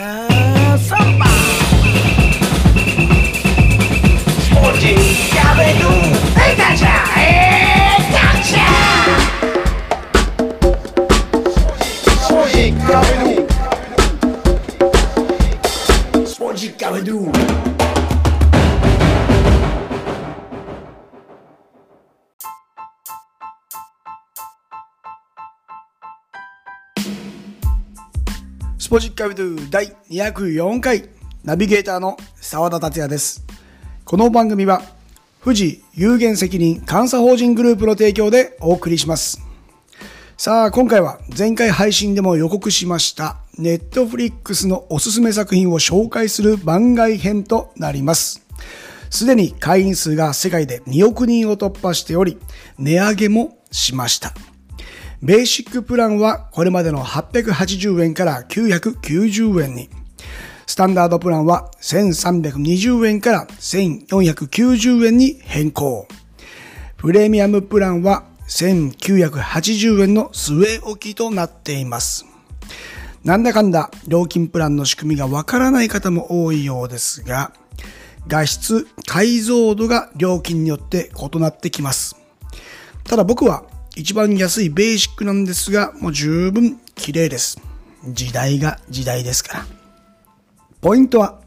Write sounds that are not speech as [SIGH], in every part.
Have somebody. スポジックアビドゥ第204回ナビゲーターの澤田達也です。この番組は富士有限責任監査法人グループの提供でお送りします。さあ、今回は前回配信でも予告しましたネットフリックスのおすすめ作品を紹介する番外編となります。すでに会員数が世界で2億人を突破しており、値上げもしました。ベーシックプランはこれまでの880円から990円に。スタンダードプランは1320円から1490円に変更。プレミアムプランは1980円の据え置きとなっています。なんだかんだ料金プランの仕組みがわからない方も多いようですが、画質、解像度が料金によって異なってきます。ただ僕は一番安いベーシックなんですが、もう十分綺麗です。時代が時代ですから。ポイントは、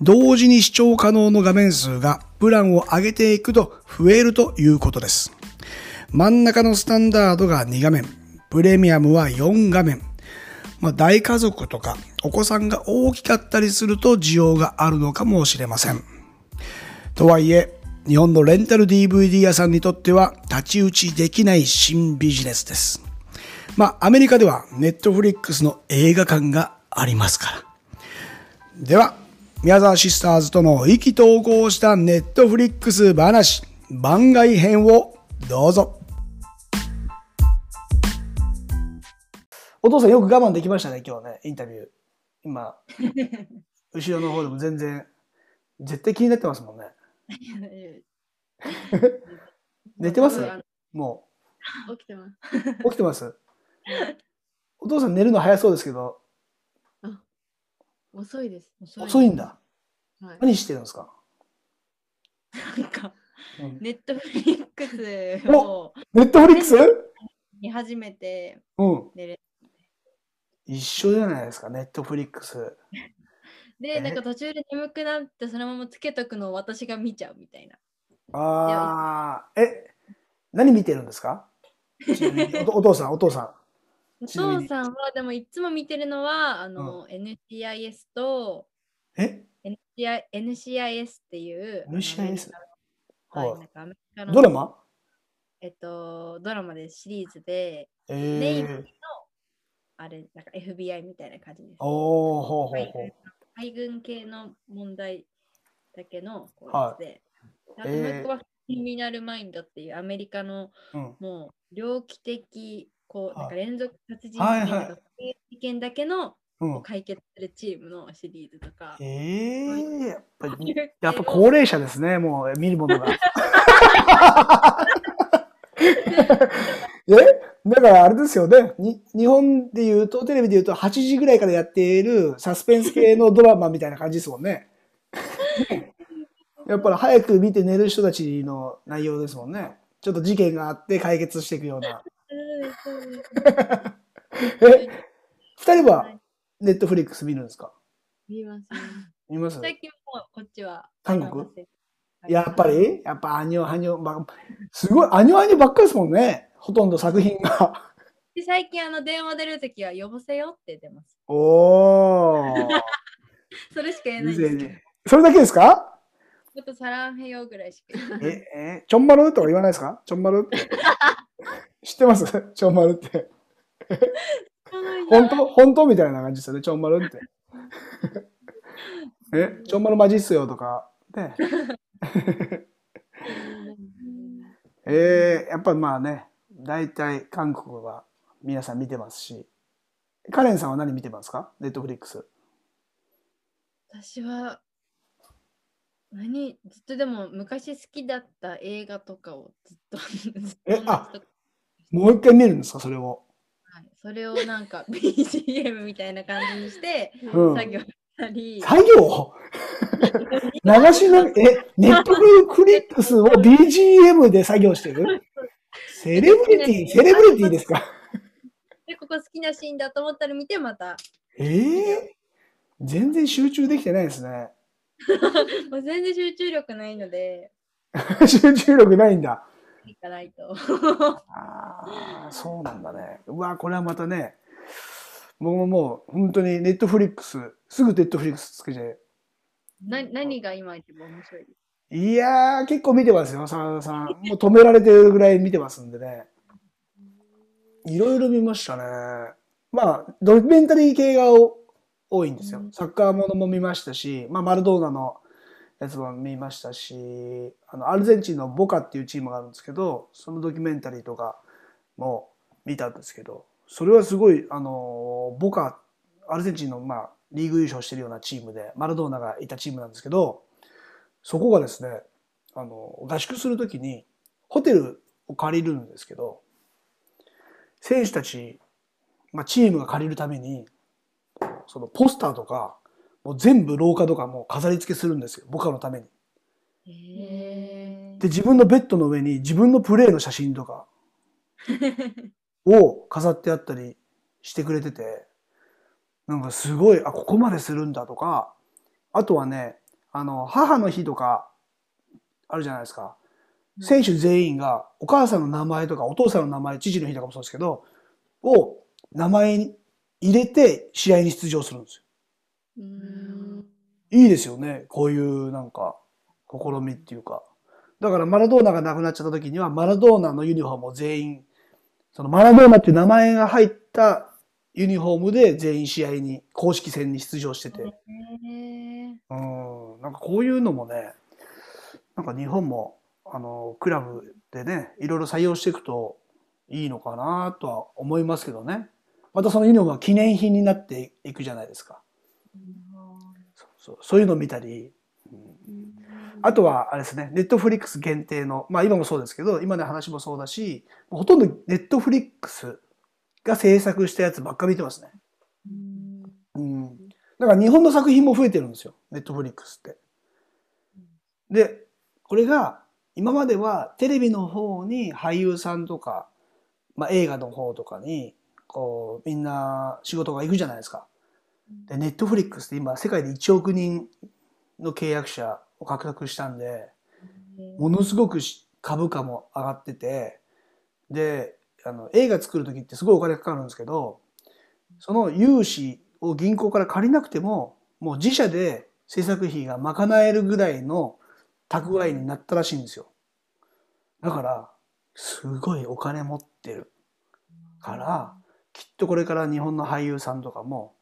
同時に視聴可能の画面数がプランを上げていくと増えるということです。真ん中のスタンダードが2画面、プレミアムは4画面。まあ、大家族とかお子さんが大きかったりすると需要があるのかもしれません。とはいえ、日本のレンタル DVD 屋さんにとっては太刀打ちできない新ビジネスです。まあ、アメリカではネットフリックスの映画館がありますから。では、宮沢シスターズとの意気投合したネットフリックス話、番外編をどうぞ。お父さんよく我慢できましたね、今日ね、インタビュー。今、[LAUGHS] 後ろの方でも全然、絶対気になってますもんね。[LAUGHS] 寝てます？も起きてます。う、起きてます？お父さん寝るの早そうですけど、遅いです。遅いんだ。はい。何してるんですか、なんか、うんネットフリックスをネットフリックス？見始めてうん。一緒じゃないですか、ネットフリックス。で、え？なんか途中で眠くなってそのままつけとくのを私が見ちゃうみたいな。ああ、え、何見てるんですか？おお父さん、お父さおちなみに。父さんはでもいつも見てるのはあの、NCIS とん。え NCI NCIS っていう NCIS はい、はい。なんかアメリカのドラマ？えっと、ドラマでシリーズで、えネイビーーの、あれ、なんか FBI みたいな感じです。おー、ほうほうほう。海軍系の問題だけのこうはいやつで、あとえーもう一個はクリミナルマインドっていうアメリカのうん。もう猟奇的こうはいなんか連続殺人事はいはい件だけのうん、解決するチームのシリーズとか。えー、やっぱり、ややっぱ高齢者ですね、もう見るものが。[LAUGHS] [LAUGHS] え？だからあれですよね。に日本で言うと、テレビで言うと8時ぐらいからやっているサスペンス系のドラマみたいな感じですもんね。[LAUGHS] やっぱり早く見て寝る人たちの内容ですもんね。ちょっと事件があって解決していくような。え、二人はネットフリックス見るん。ですか見ますね見ます最近もうこっちは韓国やっぱりやっぱアニョアニョ、ばすごい、アニョアニョばっかりですもん。ね。ほとんど作品が。で最近あの電話出るときは呼ばせよって出ます。おー。[LAUGHS] それしか言えないんですけど。それだけですか？ちょっとサランヘヨぐらいしか言えない。え、え、ちょんまるとか言わないですか？ちょんまるって。[LAUGHS] 知ってます？ちょんまるって。本当？本当みたいな感じですよね、ちょんまるって。[LAUGHS] え、ちょんまるマジっすよとか。ね。えー、やっぱまあね、大体韓国は皆さん見てますし。カレンさんは何見てますか？ネットフリックス。私は何ずっとでも昔好きだった映画とかをずっとえあ [LAUGHS] もう一回見るんですか？それを。はい、それをなんか [LAUGHS] BGM みたいな感じにしてうん作業したり、作業？[LAUGHS] 流しな、え、ネットフリックスを BGM で作業してる？セレブリティ、セレブリティですか？でここ好きなシーンだと思ったら見てまたええ全然集中できてないですね。[LAUGHS] もう全然集中力ないので [LAUGHS] 集中力ないんだ。いかないと。ああ、そうなんだね。うわ、これはまたね、僕ももう本当にネットフリックス、すぐネットフリックスつけて、な何が今一番面白いですいやー、結構見てますよ、真田さん。もう止められてるぐらい見てますんでね。いろいろ見ましたね。まあ、ドキュメンタリー系がお多いんですよう。んサッカーものも見ましたし、まあ、マルドーナのやつも見ましたし、あの、アルゼンチンのボカっていうチームがあるんですけど、そのドキュメンタリーとかも見たんですけど、それはすごい、あの、ボカ、アルゼンチンの、まあ、リーグ優勝してるようなチームで、マルドーナがいたチームなんですけど、そこがですね、あの、合宿するときに、ホテルを借りるんですけど、選手たち、まあ、チームが借りるために、そのポスターとか、もう全部廊下とかもう飾り付けするんですよ、僕らのために。へで、自分のベッドの上に自分のプレーの写真とかを飾ってあったりしてくれてて、なんかすごい、あ、ここまでするんだとか、あとはね、あの、母の日とか、あるじゃないですか。選手全員がお母さんの名前とかお父さんの名前、父の日とかもそうですけど、を名前に入れて試合に出場するんですよ。うんいいですよね。こういうなんか、試みっていうか。だからマラドーナが亡くなっちゃった時には、マラドーナのユニフォームを全員、そのマラドーナっていう名前が入ったユニフォームで全員試合に、公式戦に出場してて。うん。なんかこういうのもね、なんか日本も、あの、クラブでね、いろいろ採用していくといいのかなとは思いますけどね。またそのユニフォームが記念品になっていくじゃないですか。そうそうそういうのを見たり、うんあとは、あれですね、ネットフリックス限定の、まあ今もそうですけど、今の話もそうだし、ほとんどネットフリックスが制作したやつばっか見てますね。うんうん。だから日本の作品も増えてるんですよ、ネットフリックスって。で、これが、今まではテレビの方に俳優さんとか、まあ映画の方とかに、こう、みんな仕事が行くじゃないですか。で、ネットフリックスって今世界で1億人の契約者を獲得したんで、ものすごくし株価も上がってて、で、あの、映画作る時ってすごいお金かかるんですけど、その融資を銀行から借りなくても、もう自社で制作費が賄えるぐらいの蓄えになったらしいんですよ。だから、すごいお金持ってるから、きっとこれから日本の俳優さんとかも、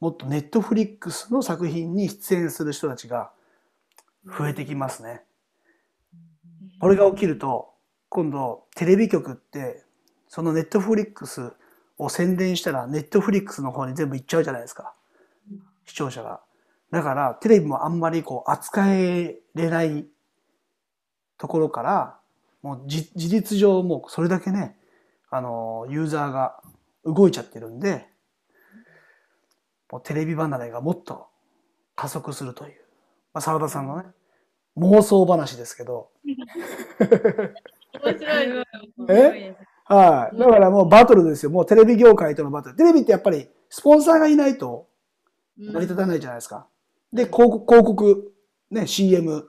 もっとネットフリックスの作品に出演する人たちが増えてきますね。これが起きると、今度テレビ局って、そのネットフリックスを宣伝したら、ネットフリックスの方に全部行っちゃうじゃないですか。視聴者が。だから、テレビもあんまりこう、扱えれないところから、もうじ事実上もうそれだけね、あの、ユーザーが動いちゃってるんで、もうテレビ離れがもっと加速するという。まあ、沢田さんのね、妄想話ですけど、面白い。え？はい。だからもうバトルですよ。もうテレビ業界とのバトル。テレビってやっぱりスポンサーがいないとうん成り立たないじゃないですか。で、広告、広告、ね、CM。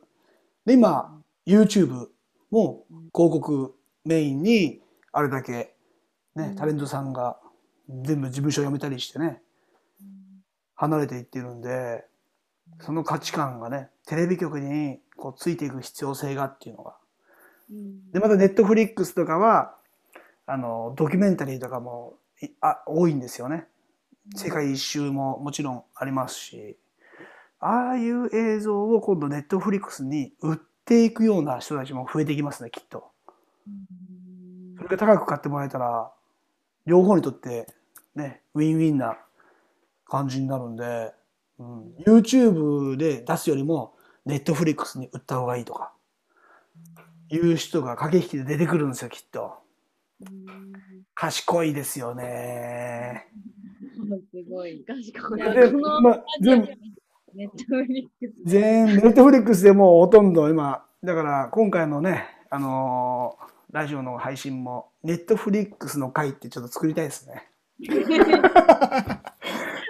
で、今、YouTube も広告メインに、あれだけ、ね、タレントさんが全部事務所辞めたりしてね、離れていってるんで、その価値観がね、テレビ局にこうついていく必要性がっていうのが。うんで、またネットフリックスとかは、あの、ドキュメンタリーとかもいあ多いんですよね。世界一周ももちろんありますし、ああいう映像を今度ネットフリックスに売っていくような人たちも増えてきますね、きっと。それが高く買ってもらえたら、両方にとってね、ウィンウィンな感じになるんで、うん、YouTube で出すよりもネットフリックスに売った方がいいとか、いう人が駆け引きで出てくるんですよ、きっと。賢いですよね。すごい。賢い。で、まあ、全部、ネットフリックス。全、ネットフリックスでもうほとんど今、だから今回のね、あのーラジオの配信も、ネットフリックスの回ってちょっと作りたいですね。[LAUGHS]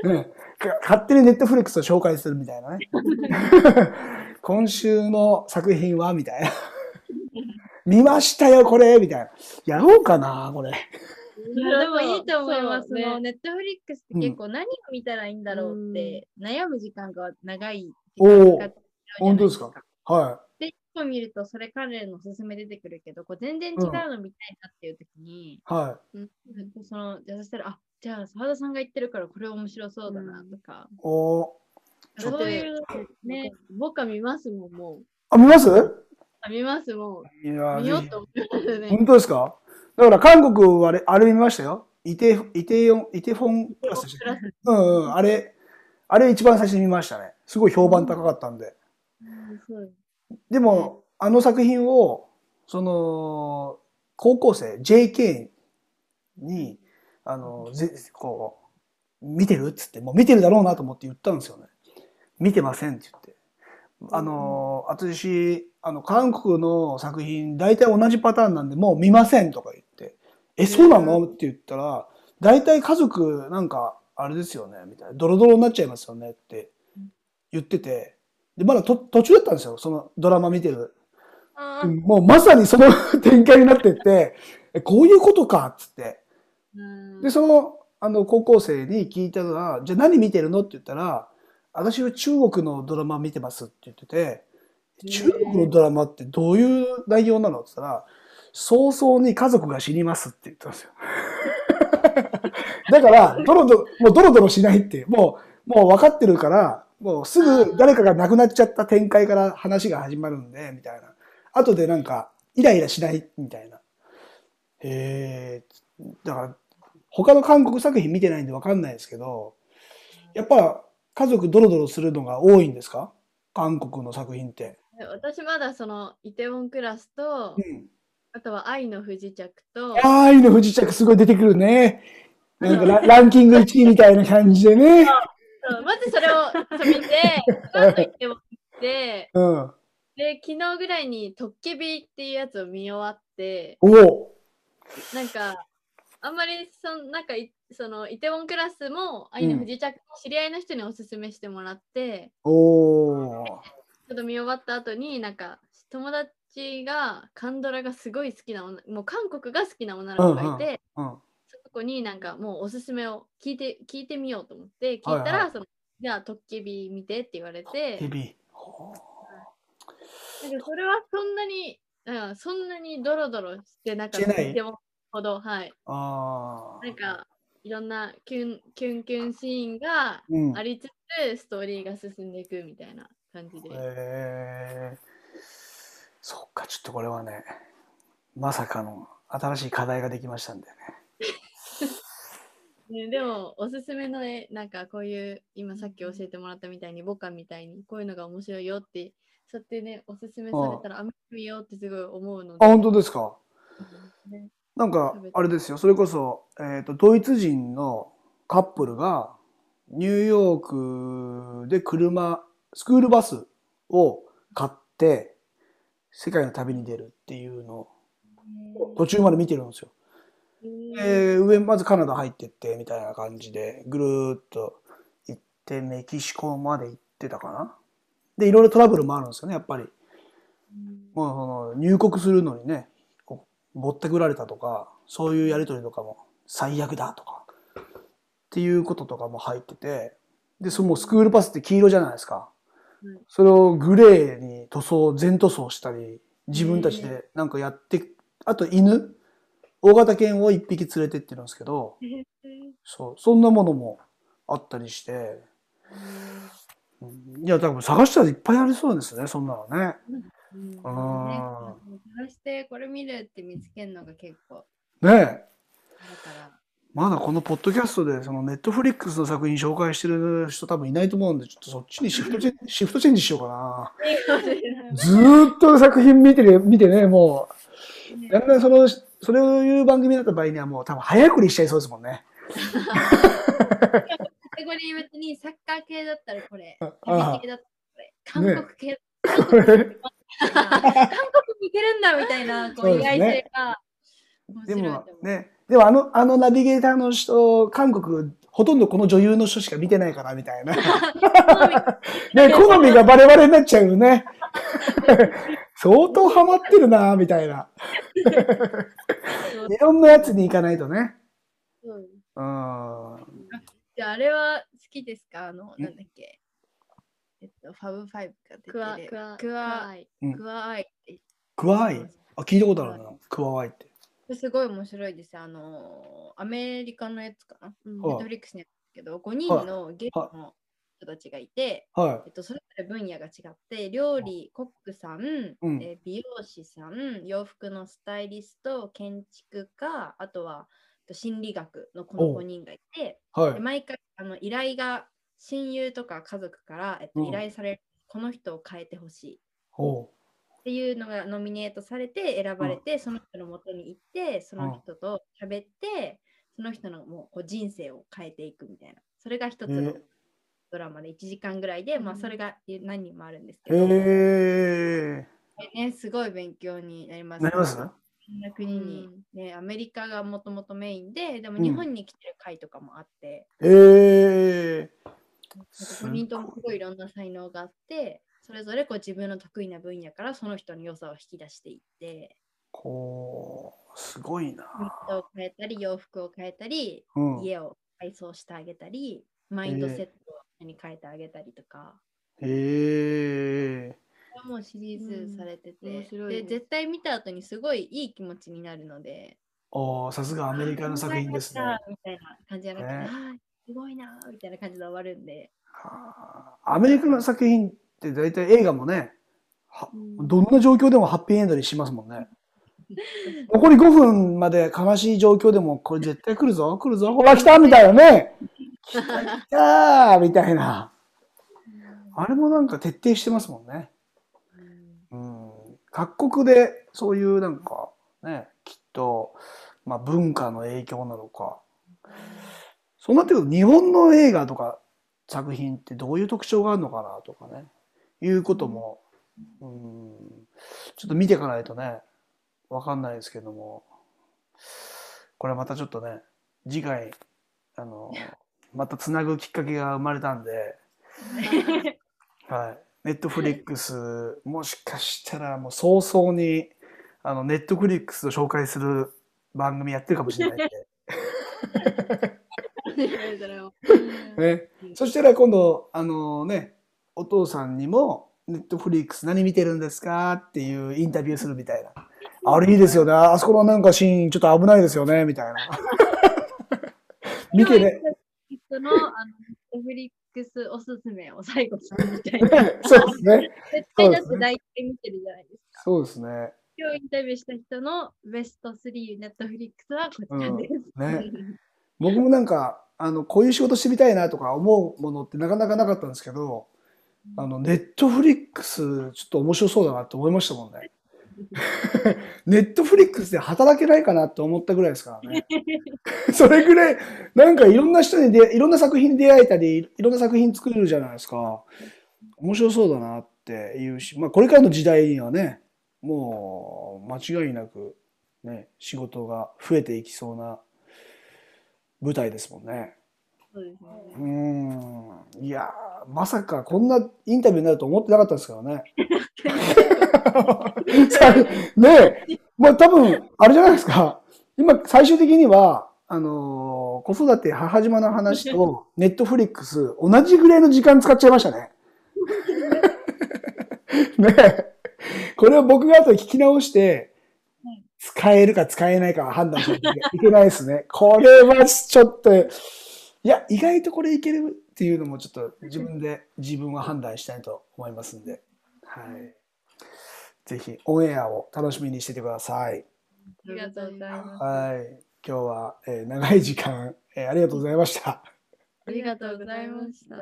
ねか勝手にネットフリックスを紹介するみたいなね。[LAUGHS] 今週の作品はみたいな。見ましたよ、これみたいな。やろうかな、これ。いやでもいいと思います。ねネットフリックスって結構何を見たらいいんだろうって悩む時間が長い時間がか本当ですか？はで、一個見るとそれ彼のおすすめ出てくるけど、こう全然違うの見たいなっていう時に、い。はそのじゃあそしたら、あじゃあ澤田さんが言ってるからこれ面白そうだなとか。い。おーだってそういうねね、僕は見ますもん、もう。あ、見ます？あ見ますもいやう。見ようと思いますね。本当ですか？だから韓国はあれ、あれ見ましたよ。イテ、イテヨン、イテフォンクラスでしたっけうんうん、あれ、あれ一番最初に見ましたね。すごい評判高かったんで。でも、あの作品を、その、高校生、JK に、あの、ぜ、こう、見てるっつって、もう見てるだろうなと思って言ったんですよね。見てませんって言って。あの、私、あの、韓国の作品、大体同じパターンなんで、もう見ませんとか言って、え、そうなの？って言ったら、大体家族、なんか、あれですよね、みたいな。ドロドロになっちゃいますよねって言ってて、で、まだと途中だったんですよ、そのドラマ見てる。もうまさにその [LAUGHS] 展開になってって、えこういうことかっつって。うんで、その、あの、高校生に聞いたのは、じゃあ何見てるの？って言ったら、私は中国のドラマ見てますって言ってて、中国のドラマってどういう内容なのって言ったら、早々に家族が死にますって言ったんですよ。[LAUGHS] だから、ドロドロ、もうドロドロしないって、もう、もう分かってるから、もうすぐ誰かが亡くなっちゃった展開から話が始まるんで、みたいな。後でなんか、イライラしないみたいな。へえ、だから、他の韓国作品見てないんで分かんないですけど、やっぱ家族ドロドロするのが多いんですか？韓国の作品って。私まだそのイテウォンクラスと、うん。あとは愛の不時着と、ああいうの不時着すごい出てくるね。なんかラランキング1位みたいな感じでね。[LAUGHS] そうまずそれを見て、その後イテウォン見て、うん。で、昨日ぐらいにトッケビっていうやつを見終わって、おお。なんか、あんまりそんなんかいそのイテウォンクラスも愛の不時着も知り合いの人におすすめしてもらって、おお。ちょっと見終わった後になんか友達がカンドラがすごい好きな女もう韓国が好きな女の子がいて、うん。そこになんかもうおすすめを聞いて聞いてみようと思って聞いたら、はいはいそのじゃあトッケビ見てって言われてヘビ。なんかそれはそんなに、うん、そんなにドロドロしてなかったでもほどはいああ。なんかいろんなキュンキュンキュンシーンがうん。ありつつ、ストーリーが進んでいくみたいな感じで、えー、そっか、ちょっとこれはね、まさかの新しい課題ができましたんだよね。[LAUGHS] ね、でもおすすめのねなんかこういう今さっき教えてもらったみたいにボカみたいにこういうのが面白いよってそうやってねおすすめされたらあ見てみようってすごい思うのであ、本当ですか？ねなんか、あれですよ、それこそ、えっ、と、ドイツ人のカップルが、ニューヨークで車、スクールバスを買って、世界の旅に出るっていうのを、途中まで見てるんですよ。で、上、まずカナダ入ってって、みたいな感じで、ぐるーっと行って、メキシコまで行ってたかな。で、いろいろトラブルもあるんですよね、やっぱり。もうその入国するのにね、ぼったくられたとか、そういうやりとりとかも最悪だとか、っていうこととかも入ってて、で、そのスクールパスって黄色じゃないですか。うん。それをグレーに塗装、全塗装したり、自分たちでなんかやって、あと犬大型犬を一匹連れてってるんですけど、そう、そんなものもあったりして、うん。いや、多分探したらいっぱいありそうですね、そんなのね。うんこれ見るって見つけるのが結構ねえ。まだこのポッドキャストでそのネットフリックスの作品紹介してる人多分いないと思うんで、ちょっとそっちにシフトチェン [LAUGHS] シフトチェンジしようかな。ずーっと作品見てる、見てね、もう、だんだんその、それを言う番組だった場合にはもう多分早送りしちゃいそうですもんね。カテゴリー別にサッカー系だったらこれ、系だったらこれ、韓国系これ韓国に行けるんだみたいな [LAUGHS] こそう意外性が面でも。ね、でもあの、あのナビゲーターの人、韓国、ほとんどこの女優の人しか見てないからみたいな。[LAUGHS] ね、好みがバレバレになっちゃうよね。[LAUGHS] 相当ハマってるな、みたいな。いろんなやつに行かないとね。そううん。じゃああれは好きですか？あの、んなんだっけ？えっと、ファブファイブが出てクワるクワクワクワアイクワアイあ、聞いたことあるな。クィアアイって。すごい面白いです。あのアメリカのやつかな？ネットフリックスにやっけど、5人のゲイの人たちがいて、はえっと、それぞれ分野が違って、料理、コックさん、うんえー美容師さん、洋服のスタイリスト、建築家、あとはえっと心理学のこのお5人がいて、い。はい。で毎回あの依頼が親友とか家族から、えっと、うん。依頼される、この人を変えてほしい。っていうのがノミネートされて選ばれて、その人のもとに行ってその人と喋って、その人のもうこう人生を変えていくみたいな。それが一つのえ。ードラマで1時間ぐらいで、まあうん。それが何人もあるんですけへど、え。ね、すごい勉強になります。なります？な国に、ね、アメリカがもともとメインででもうん。日本に来てる回とかもあって、へえ。なんか5人ともすごいいろんな才能があってそれぞれこう自分の得意な分野からその人の良さを引き出していってこう、すごいな。人を変えたり洋服を変えたりうん。へ家を改装してあげたり、マインドセットに変えてあげたりとか、え。これはもうシリーズされてて、うん面白いでね絶対見た後にすごいいい気持ちになるので、おーさすがアメリカの作品ですね。みたいな感じじゃなくて、ねあーすごいなーみたいな感じで終わるんで、はあアメリカの作品って大体映画もね、はうんどんな状況でもハッピーエンドにしますもんね。[LAUGHS] 残り5分まで悲しい状況でも、これ絶対来るぞ、来るぞ、ほら来たみたいなね。来た来たみたいな。あれもなんか徹底してますもんね。うん。各国でそういうなんかね、きっと、まあ文化の影響なのか。そうなってくると日本の映画とか作品ってどういう特徴があるのかなとかね、いうことも、うん、ちょっと見ていかないとね、わかんないですけども、これまたちょっとね、次回、あの、またつなぐきっかけが生まれたんで、[LAUGHS] はい。ネットフリックス、もしかしたらもう早々に、あの、ネットフリックスを紹介する番組やってるかもしれないんで。[LAUGHS] ね。そしたら今度、あのね、お父さんにも、ネットフリックス何見てるんですかっていうインタビューするみたいな。あれいいですよね。あそこのなんかシーンちょっと危ないですよね、みたいな。見てね。人のあのネットフリックスおすすめを最後さんみたいな。[LAUGHS] そうですね。絶対だって大体見てるじゃないですか。そうですね。今日インタビューした人のベスト3ネットフリックスはこちらです。ね僕もなんか、あの、こういう仕事してみたいなとか思うものってなかなかなかったんですけど、あの、ネットフリックス、ちょっと面白そうだなって思いましたもんね。ネットフリックスで働けないかなって思ったぐらいですからね。[LAUGHS] それぐらい、なんかいろんな人に出、いろんな作品に出会えたり、いろんな作品作れるじゃないですか。面白そうだなっていうし、まあこれからの時代にはね、もう間違いなくね、仕事が増えていきそうな舞台ですもんね。そうん。いやー、まさかこんなインタビューになると思ってなかったですからね。[LAUGHS] さねえ、まあ多分、あれじゃないですか。今、最終的には、あのー子育て母島の話と [LAUGHS] ネットフリックス、同じぐらいの時間使っちゃいましたね。[LAUGHS] ねえ。これを僕が後で聞き直してはい、使えるか使えないかは判断しないといけないですね。[LAUGHS] これはちょっと、いや、意外とこれいけるっていうのもちょっと自分で自分は判断したいと思いますんで、はい。ぜひオンエアを楽しみにしててください。ありがとうございます。はい。今日は、えー長い時間、えーありがとうございました。ありがとうございました。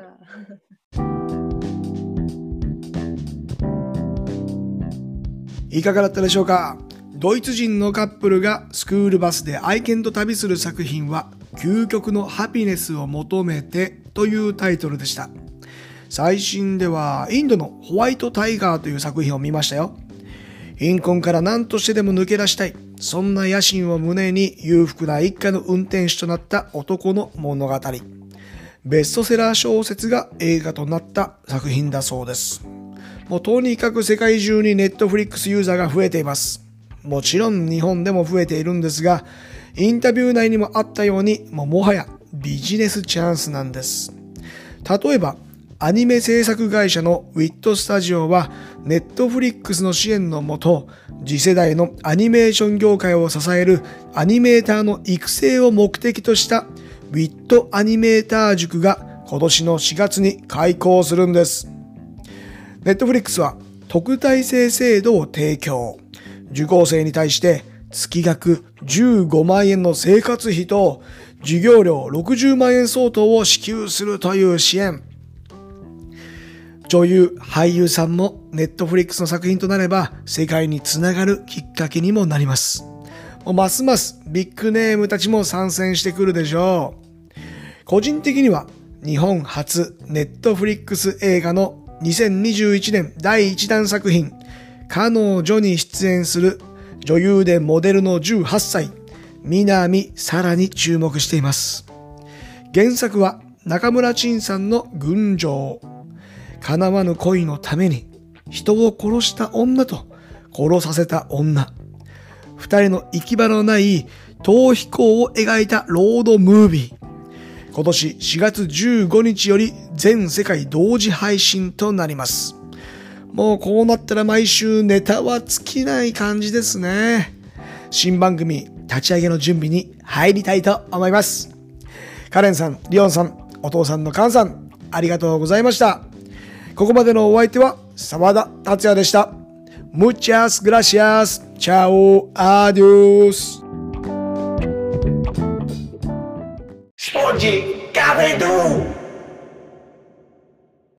いかがだったでしょうか？ドイツ人のカップルがスクールバスで愛犬と旅する作品は究極のハピネスを求めてというタイトルでした。最新ではインドのホワイトタイガーという作品を見ましたよ。貧困から何としてでも抜け出したい。そんな野心を胸に裕福な一家の運転手となった男の物語。ベストセラー小説が映画となった作品だそうです。もうとにかく世界中にネットフリックスユーザーが増えています。もちろん日本でも増えているんですが、インタビュー内にもあったように、ももはやビジネスチャンスなんです。例えば、アニメ制作会社のウィットスタジオは、ネットフリックスの支援のもと、次世代のアニメーション業界を支えるアニメーターの育成を目的としたウィットアニメーター塾が今年の4月に開校するんです。ネットフリックスは特待生制度を提供。受講生に対して月額15万円の生活費と授業料60万円相当を支給するという支援。女優、俳優さんもネットフリックスの作品となれば世界につながるきっかけにもなります。ますますビッグネームたちも参戦してくるでしょう。個人的には日本初ネットフリックス映画の2021年第1弾作品彼女に出演する女優でモデルの18歳、南沙羅に注目しています。原作は中村陳さんの群青。叶わぬ恋のために人を殺した女と殺させた女。二人の行き場のない逃避行を描いたロードムービー。今年4月15日より全世界同時配信となります。もうこうなったら毎週ネタは尽きない感じですね。新番組立ち上げの準備に入りたいと思います。カレンさん、リオンさん、お父さんのカンさん、ありがとうございました。ここまでのお相手は沢田達也でした。Muchas gracias. Chao. Adiós. スポンジカフェドゥ